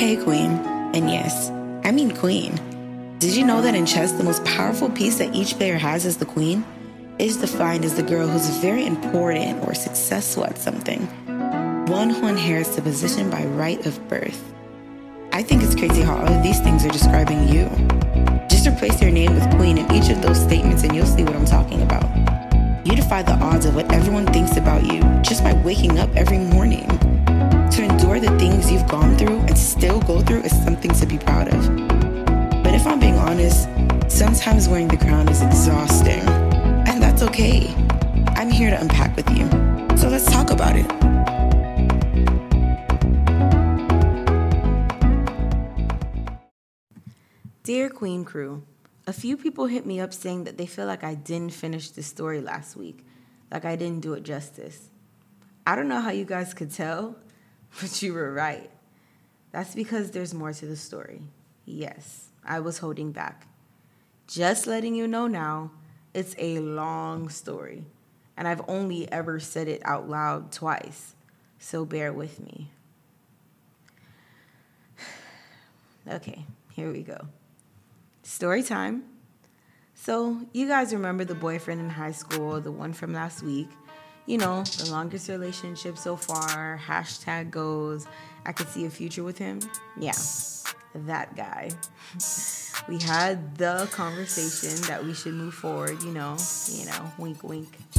Hey, Queen. And yes, I mean Queen. Did you know that in chess, the most powerful piece that each player has is the Queen? Is defined as the girl who's very important or successful at something, one who inherits the position by right of birth. I think it's crazy how all of these things are describing you. Just replace your name with Queen in each of those statements and you'll see what I'm talking about. You defy the odds of what everyone thinks about you just by waking up every morning. The things you've gone through and still go through is something to be proud of. But if I'm being honest, sometimes wearing the crown is exhausting. And that's okay. I'm here to unpack with you. So let's talk about it. Dear Queen Crew, a few people hit me up saying that they feel like I didn't finish the story last week, like I didn't do it justice. I don't know how you guys could tell, but you were right. That's because there's more to the story. Yes, I was holding back. Just letting you know now, it's a long story, and I've only ever said it out loud twice, so bear with me. Okay, here we go. Story time. So, you guys remember the boyfriend in high school, the one from last week? You know, the longest relationship so far, hashtag goes, I could see a future with him. Yeah, that guy. we had the conversation that we should move forward, you know, you know, wink, wink.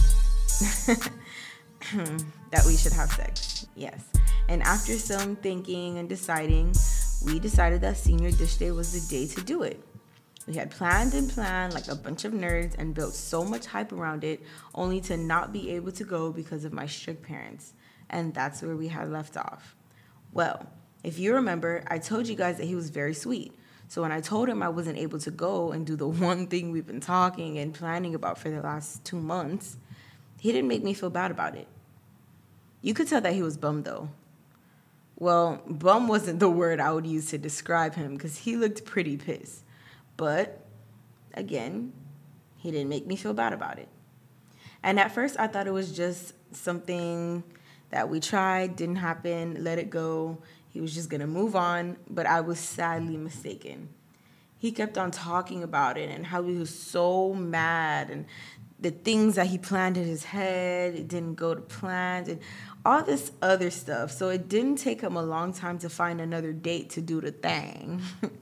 that we should have sex. Yes. And after some thinking and deciding, we decided that senior dish day was the day to do it. We had planned and planned like a bunch of nerds and built so much hype around it, only to not be able to go because of my strict parents. And that's where we had left off. Well, if you remember, I told you guys that he was very sweet. So when I told him I wasn't able to go and do the one thing we've been talking and planning about for the last two months, he didn't make me feel bad about it. You could tell that he was bummed though. Well, bum wasn't the word I would use to describe him because he looked pretty pissed. But again, he didn't make me feel bad about it. And at first, I thought it was just something that we tried, didn't happen, let it go. He was just gonna move on, but I was sadly mistaken. He kept on talking about it and how he was so mad and the things that he planned in his head, it didn't go to plan, and all this other stuff. So it didn't take him a long time to find another date to do the thing.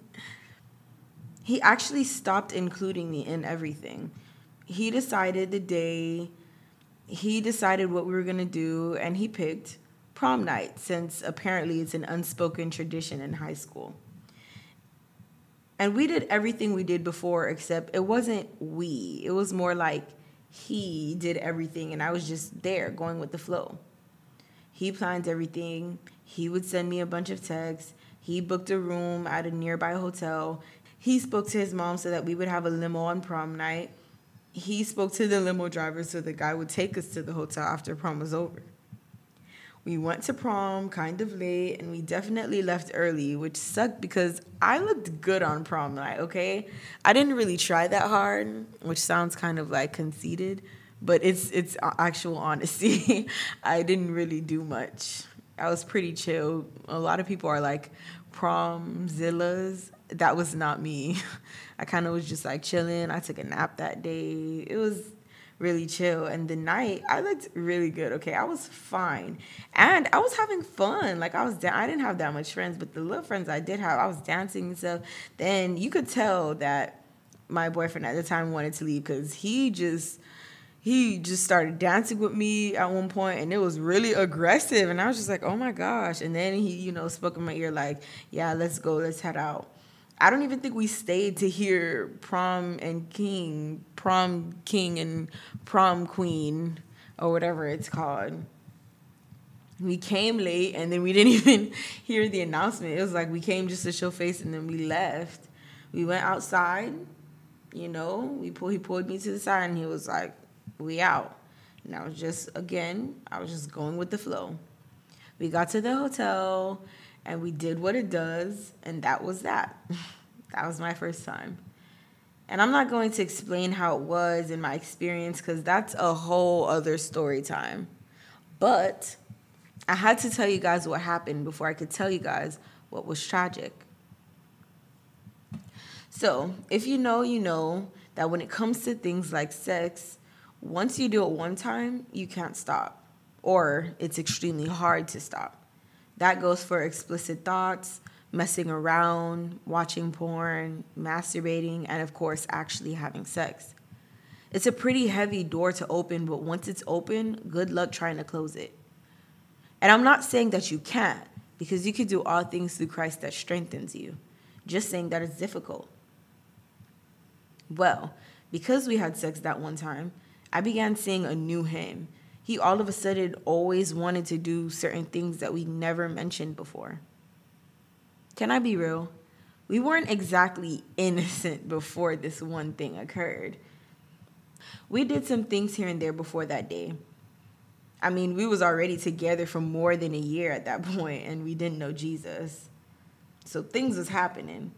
he actually stopped including me in everything. He decided the day, he decided what we were gonna do, and he picked prom night since apparently it's an unspoken tradition in high school. And we did everything we did before, except it wasn't we. It was more like he did everything, and I was just there going with the flow. He planned everything. He would send me a bunch of texts. He booked a room at a nearby hotel. He spoke to his mom so that we would have a limo on prom night. He spoke to the limo driver so the guy would take us to the hotel after prom was over. We went to prom kind of late and we definitely left early, which sucked because I looked good on prom night, okay? I didn't really try that hard, which sounds kind of like conceited, but it's it's actual honesty. I didn't really do much. I was pretty chill. A lot of people are like prom zillas. That was not me. I kind of was just like chilling. I took a nap that day. It was really chill. And the night, I looked really good. Okay, I was fine, and I was having fun. Like I was, da- I didn't have that much friends, but the little friends I did have, I was dancing and stuff. Then you could tell that my boyfriend at the time wanted to leave because he just he just started dancing with me at one point and it was really aggressive and i was just like oh my gosh and then he you know spoke in my ear like yeah let's go let's head out I don't even think we stayed to hear prom and king, prom king and prom queen, or whatever it's called. We came late and then we didn't even hear the announcement. It was like we came just to show face and then we left. We went outside, you know, we pulled he pulled me to the side and he was like, We out. And I was just again, I was just going with the flow. We got to the hotel and we did what it does, and that was that. that was my first time. And I'm not going to explain how it was in my experience because that's a whole other story time. But I had to tell you guys what happened before I could tell you guys what was tragic. So, if you know, you know that when it comes to things like sex, once you do it one time, you can't stop, or it's extremely hard to stop. That goes for explicit thoughts, messing around, watching porn, masturbating, and of course, actually having sex. It's a pretty heavy door to open, but once it's open, good luck trying to close it. And I'm not saying that you can't, because you can do all things through Christ that strengthens you. Just saying that it's difficult. Well, because we had sex that one time, I began seeing a new him. He all of a sudden always wanted to do certain things that we never mentioned before. Can I be real? We weren't exactly innocent before this one thing occurred. We did some things here and there before that day. I mean, we was already together for more than a year at that point and we didn't know Jesus. So things was happening.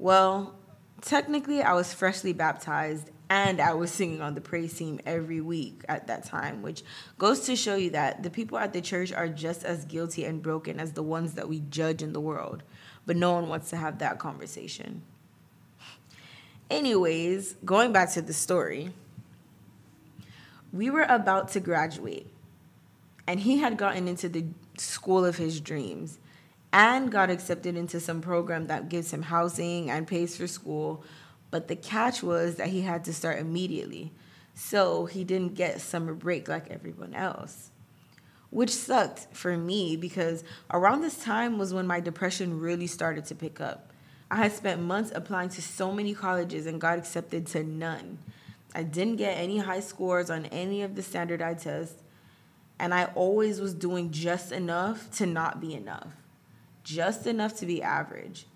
Well, technically I was freshly baptized and I was singing on the praise team every week at that time, which goes to show you that the people at the church are just as guilty and broken as the ones that we judge in the world. But no one wants to have that conversation. Anyways, going back to the story, we were about to graduate, and he had gotten into the school of his dreams and got accepted into some program that gives him housing and pays for school. But the catch was that he had to start immediately. So he didn't get summer break like everyone else. Which sucked for me because around this time was when my depression really started to pick up. I had spent months applying to so many colleges and got accepted to none. I didn't get any high scores on any of the standardized tests, and I always was doing just enough to not be enough, just enough to be average.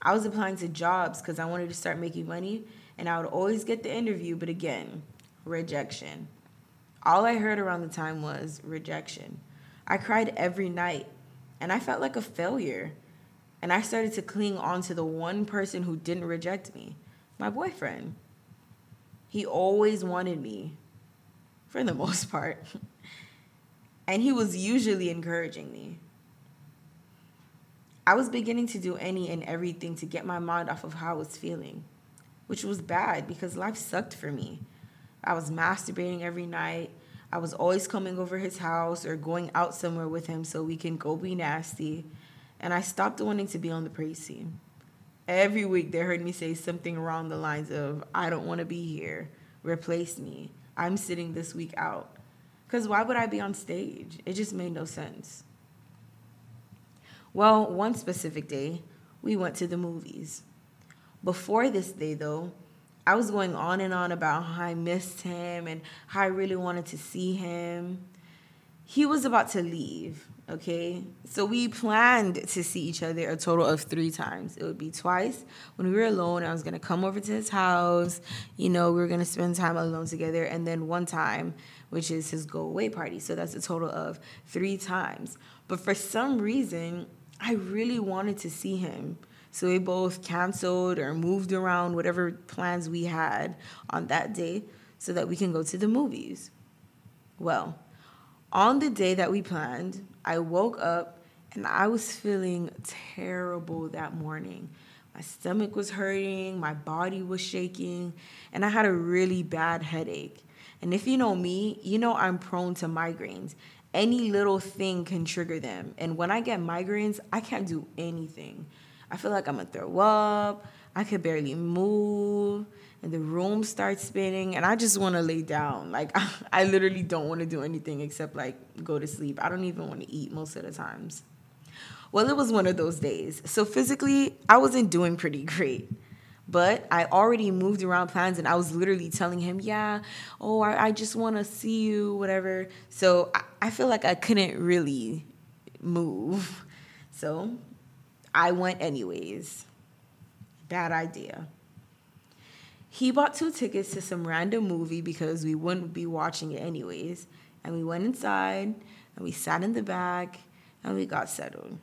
I was applying to jobs because I wanted to start making money, and I would always get the interview, but again, rejection. All I heard around the time was rejection. I cried every night, and I felt like a failure. And I started to cling on to the one person who didn't reject me my boyfriend. He always wanted me, for the most part. and he was usually encouraging me. I was beginning to do any and everything to get my mind off of how I was feeling, which was bad because life sucked for me. I was masturbating every night. I was always coming over his house or going out somewhere with him so we can go be nasty. And I stopped wanting to be on the praise team every week they heard me say something around the lines of, I don't want to be here, replace me, I'm sitting this week out. Because why would I be on stage? It just made no sense. Well, one specific day, we went to the movies. Before this day, though, I was going on and on about how I missed him and how I really wanted to see him. He was about to leave, Okay, so we planned to see each other a total of three times. It would be twice when we were alone. I was gonna come over to his house. You know, we were gonna spend time alone together, and then one time, which is his go away party. So that's a total of three times. But for some reason, I really wanted to see him. So we both canceled or moved around whatever plans we had on that day so that we can go to the movies. Well, on the day that we planned, I woke up and I was feeling terrible that morning. My stomach was hurting, my body was shaking, and I had a really bad headache. And if you know me, you know I'm prone to migraines. Any little thing can trigger them. And when I get migraines, I can't do anything. I feel like I'm gonna throw up, I could barely move and the room starts spinning and I just want to lay down. Like I, literally don't want to do anything except like go to sleep. I don't even want to eat most of the times. Well, it was one of those days. So physically, I wasn't doing pretty great. But I already moved around plans and I was literally telling him, yeah, oh, I, I just want to see you, whatever. So I, I feel like I couldn't really move. So I went anyways. Bad idea. He bought two tickets to some random movie because we wouldn't be watching it anyways. And we went inside and we sat in the back and we got settled.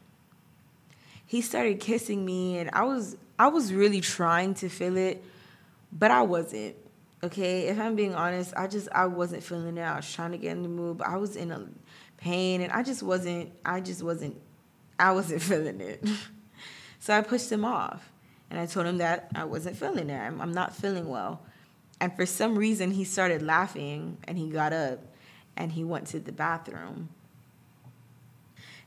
He started kissing me and I was I was really trying to feel it, but I wasn't. Okay, if I'm being honest, I just I wasn't feeling it. I was trying to get in the mood, but I was in a pain and I just wasn't I just wasn't I wasn't feeling it. So I pushed him off and I told him that I wasn't feeling it. I'm, I'm not feeling well. And for some reason, he started laughing and he got up and he went to the bathroom.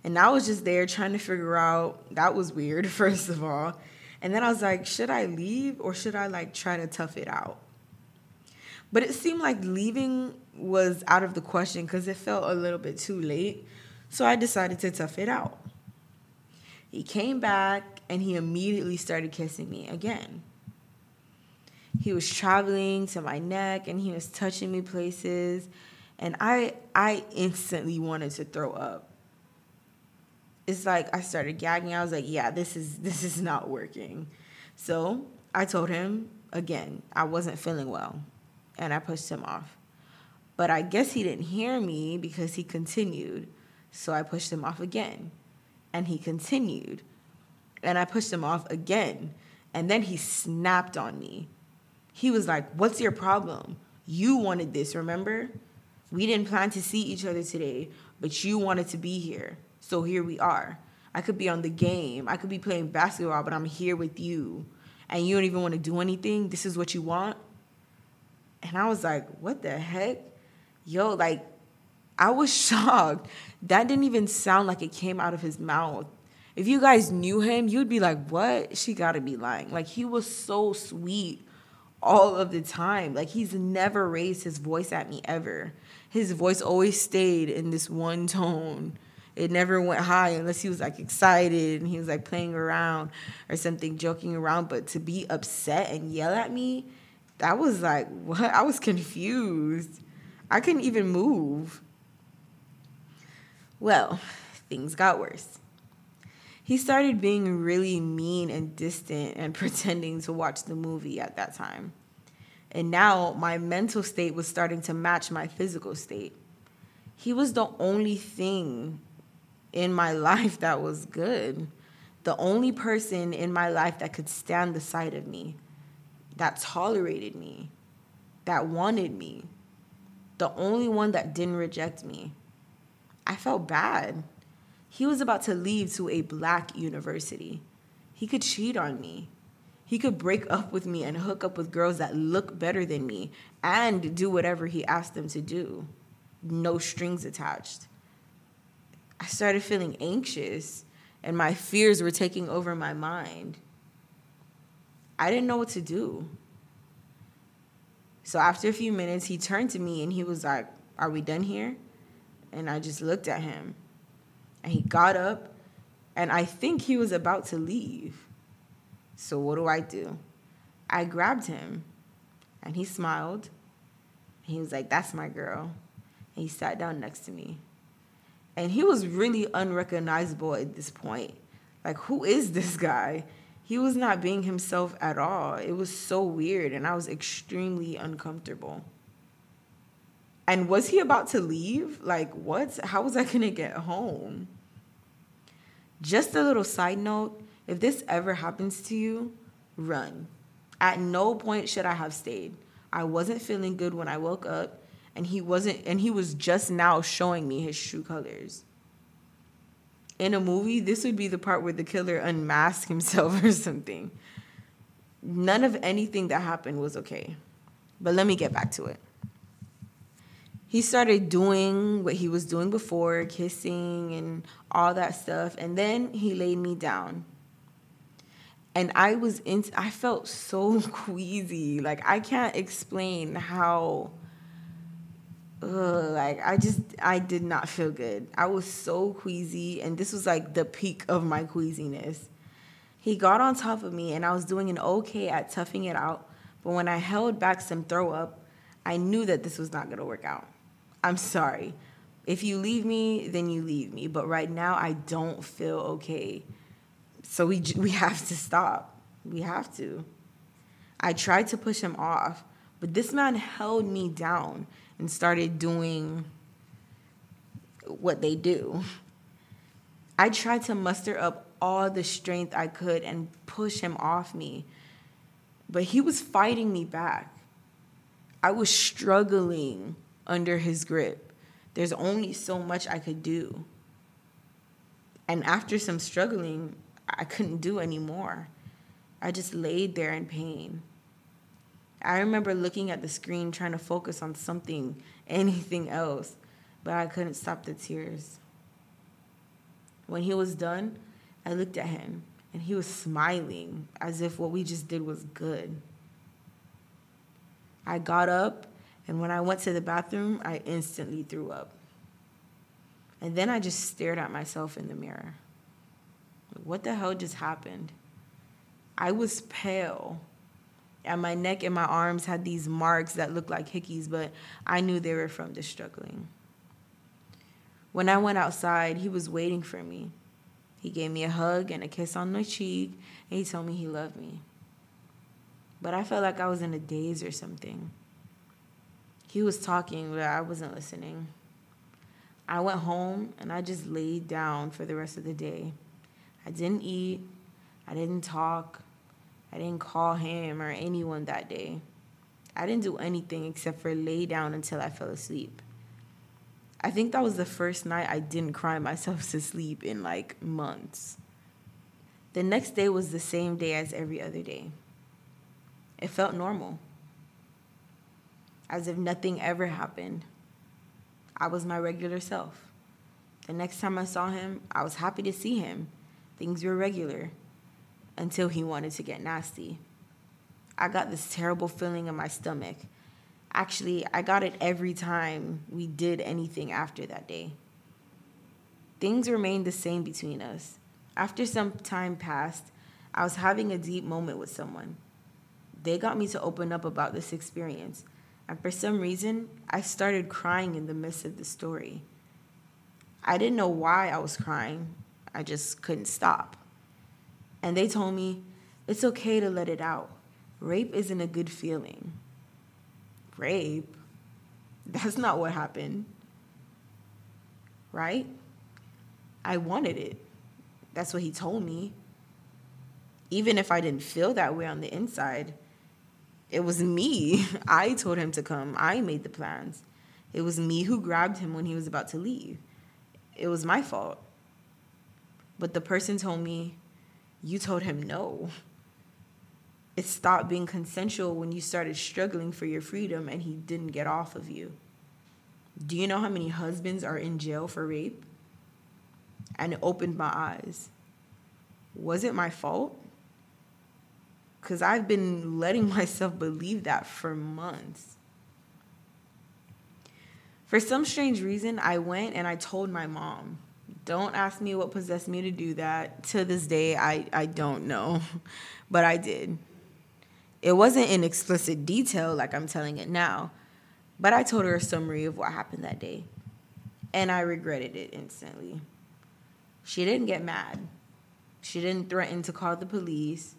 And I was just there trying to figure out that was weird, first of all. And then I was like, should I leave or should I like try to tough it out? But it seemed like leaving was out of the question because it felt a little bit too late. So I decided to tough it out. He came back and he immediately started kissing me again. He was traveling to my neck and he was touching me places and I I instantly wanted to throw up. It's like I started gagging. I was like, "Yeah, this is this is not working." So, I told him again, I wasn't feeling well and I pushed him off. But I guess he didn't hear me because he continued. So I pushed him off again. And he continued. And I pushed him off again. And then he snapped on me. He was like, What's your problem? You wanted this, remember? We didn't plan to see each other today, but you wanted to be here. So here we are. I could be on the game. I could be playing basketball, but I'm here with you. And you don't even want to do anything. This is what you want. And I was like, what the heck? Yo, like, I was shocked. That didn't even sound like it came out of his mouth. If you guys knew him, you'd be like, what? She gotta be lying. Like, he was so sweet all of the time. Like, he's never raised his voice at me ever. His voice always stayed in this one tone. It never went high unless he was like excited and he was like playing around or something, joking around. But to be upset and yell at me, I was like, what? I was confused. I couldn't even move. Well, things got worse. He started being really mean and distant and pretending to watch the movie at that time. And now my mental state was starting to match my physical state. He was the only thing in my life that was good. The only person in my life that could stand the sight of me that tolerated me, that wanted me, the only one that didn't reject me. I felt bad. He was about to leave to a black university. He could cheat on me. He could break up with me and hook up with girls that look better than me and do whatever he asked them to do. No strings attached. I started feeling anxious and my fears were taking over my mind. I didn't know what to do. So after a few minutes, he turned to me and he was like, Are we done here? And I just looked at him. And he got up, and I think he was about to leave. So what do I do? I grabbed him, and he smiled. And he was like, That's my girl. And he sat down next to me. And he was really unrecognizable at this point. Like, who is this guy? he was not being himself at all. It was so weird, and I was extremely uncomfortable. And was he about to leave? Like, what? How was I gonna get home? Just a little side note if this ever happens to you, run. At no point should I have stayed. I wasn't feeling good when I woke up, and he wasn't, and he was just now showing me his true colors in a movie, this would be the part where the killer unmasked himself or something. None of anything that happened was okay. But let me get back to it. He started doing what he was doing before, kissing and all that stuff, and then he laid me down. And I was in I felt so queasy. Like I can't explain how like I just I did not feel good. I was so queasy, and this was like the peak of my queasiness. He got on top of me, and I was doing an okay at toughing it out. But when I held back some throw up, I knew that this was not gonna work out. I'm sorry. If you leave me, then you leave me. But right now, I don't feel okay. So we we have to stop. We have to. I tried to push him off, but this man held me down and started doing what they do. I tried to muster up all the strength I could and push him off me, but he was fighting me back. I was struggling under his grip. There's only so much I could do. And after some struggling, I couldn't do anymore. I just laid there in pain. I remember looking at the screen trying to focus on something, anything else, but I couldn't stop the tears. When he was done, I looked at him and he was smiling as if what we just did was good. I got up, and when I went to the bathroom, I instantly threw up. And then I just stared at myself in the mirror. What the hell just happened? I was pale. And my neck and my arms had these marks that looked like hickeys, but I knew they were from the struggling. When I went outside, he was waiting for me. He gave me a hug and a kiss on my cheek, and he told me he loved me. But I felt like I was in a daze or something. He was talking, but I wasn't listening. I went home and I just laid down for the rest of the day. I didn't eat, I didn't talk, I didn't call him or anyone that day. I didn't do anything except for lay down until I fell asleep. I think that was the first night I didn't cry myself to sleep in like months. The next day was the same day as every other day. It felt normal, as if nothing ever happened. I was my regular self. The next time I saw him, I was happy to see him. Things were regular until he wanted to get nasty. I got this terrible feeling in my stomach. Actually, I got it every time we did anything after that day. Things remained the same between us. After some time passed, I was having a deep moment with someone. They got me to open up about this experience, and for some reason, I started crying in the midst of the story. I didn't know why I was crying, I just couldn't stop. And they told me, it's okay to let it out. Rape isn't a good feeling. Rape? That's not what happened. Right? I wanted it. That's what he told me. Even if I didn't feel that way on the inside, it was me. I told him to come. I made the plans. It was me who grabbed him when he was about to leave. It was my fault. But the person told me, You told him no. It stopped being consensual when you started struggling for your freedom and he didn't get off of you. Do you know how many husbands are in jail for rape? And it opened my eyes. Was it my fault? Because I've been letting myself believe that for months. For some strange reason, I went and I told my mom. Don't ask me what possessed me to do that. To this day, I, I don't know. But I did. It wasn't in explicit detail like I'm telling it now, but I told her a summary of what happened that day. And I regretted it instantly. She didn't get mad. She didn't threaten to call the police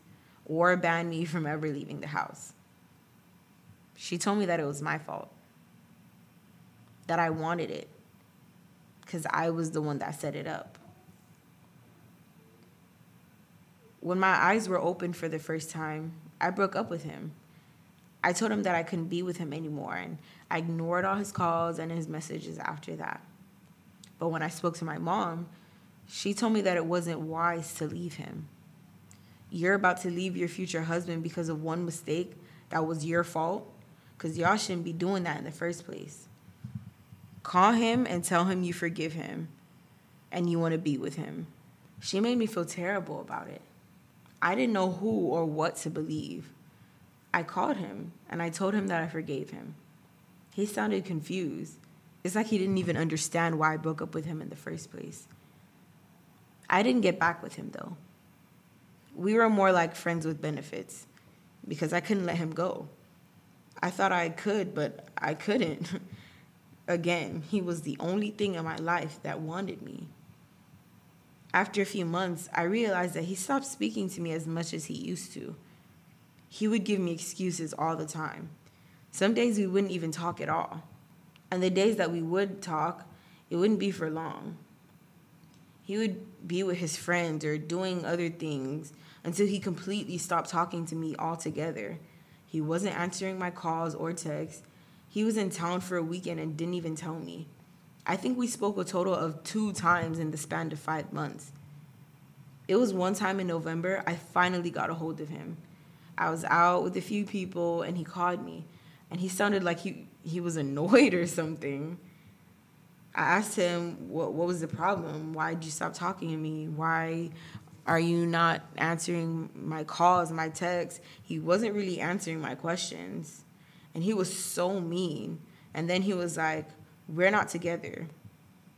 or ban me from ever leaving the house. She told me that it was my fault, that I wanted it, because I was the one that set it up. When my eyes were open for the first time, I broke up with him. I told him that I couldn't be with him anymore, and I ignored all his calls and his messages after that. But when I spoke to my mom, she told me that it wasn't wise to leave him you're about to leave your future husband because of one mistake that was your fault, because y'all shouldn't be doing that in the first place. Call him and tell him you forgive him and you want to be with him. She made me feel terrible about it. I didn't know who or what to believe. I called him and I told him that I forgave him. He sounded confused. It's like he didn't even understand why I broke up with him in the first place. I didn't get back with him though we were more like friends with benefits because I couldn't let him go. I thought I could, but I couldn't. Again, he was the only thing in my life that wanted me. After a few months, I realized that he stopped speaking to me as much as he used to. He would give me excuses all the time. Some days we wouldn't even talk at all. And the days that we would talk, it wouldn't be for long. He would be with his friends or doing other things until he completely stopped talking to me altogether. He wasn't answering my calls or texts. He was in town for a weekend and didn't even tell me. I think we spoke a total of two times in the span of five months. it was one time in November, I finally got a hold of him. I was out with a few people and he called me and he sounded like he, he was annoyed or something. I asked him what what was the problem? Why did you stop talking to me? Why are you not answering my calls, my texts? He wasn't really answering my questions. And he was so mean. And then he was like, We're not together.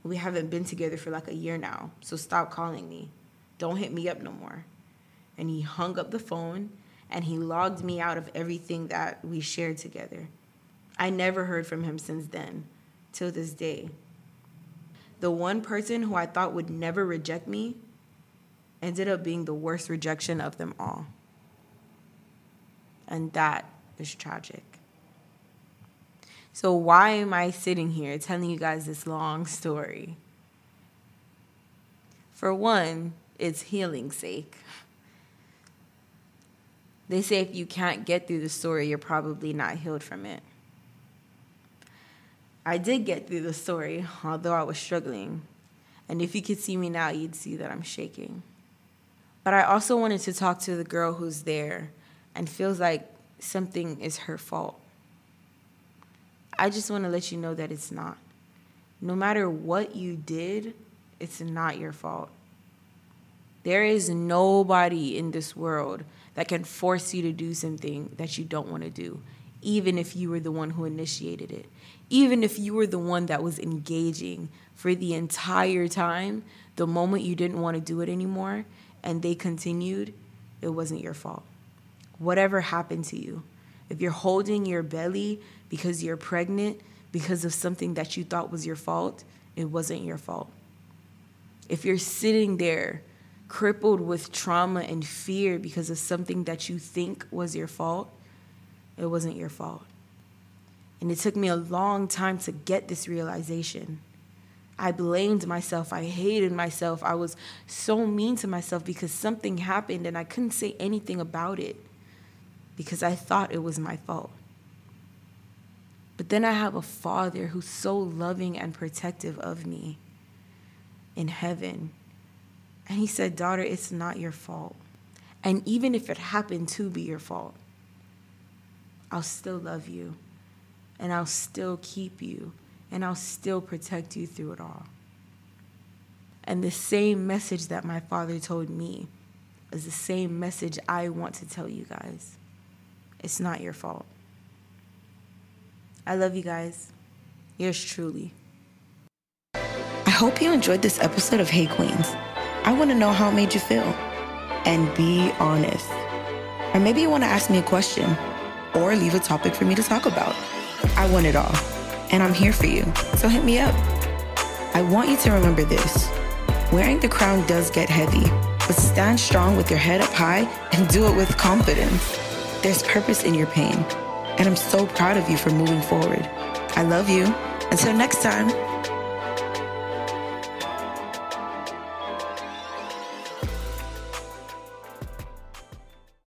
We haven't been together for like a year now. So stop calling me. Don't hit me up no more. And he hung up the phone and he logged me out of everything that we shared together. I never heard from him since then, till this day. The one person who I thought would never reject me ended up being the worst rejection of them all. And that is tragic. So, why am I sitting here telling you guys this long story? For one, it's healing sake. They say if you can't get through the story, you're probably not healed from it. I did get through the story, although I was struggling. And if you could see me now, you'd see that I'm shaking. But I also wanted to talk to the girl who's there and feels like something is her fault. I just want to let you know that it's not. No matter what you did, it's not your fault. There is nobody in this world that can force you to do something that you don't want to do, even if you were the one who initiated it. Even if you were the one that was engaging for the entire time, the moment you didn't want to do it anymore and they continued, it wasn't your fault. Whatever happened to you, if you're holding your belly because you're pregnant because of something that you thought was your fault, it wasn't your fault. If you're sitting there crippled with trauma and fear because of something that you think was your fault, it wasn't your fault. And it took me a long time to get this realization. I blamed myself. I hated myself. I was so mean to myself because something happened and I couldn't say anything about it because I thought it was my fault. But then I have a father who's so loving and protective of me in heaven and he said, Daughter, it's not your fault. And even if it happened to be your fault, I'll still love you and I'll still keep you and I'll still protect you through it all. And the same message that my father told me is the same message I want to tell you guys. It's not your fault. I love you guys. Yours truly. I hope you enjoyed this episode of Hey Queens. I want to know how it made you feel. And be honest. Or maybe you want to ask me a question or leave a topic for me to talk about. I want it all. And I'm here for you. So hit me up. I want you to remember this. Wearing the crown does get heavy, but stand strong with your head up high and do it with confidence. There's purpose in your pain. And I'm so proud of you for moving forward. I love you. Until next time.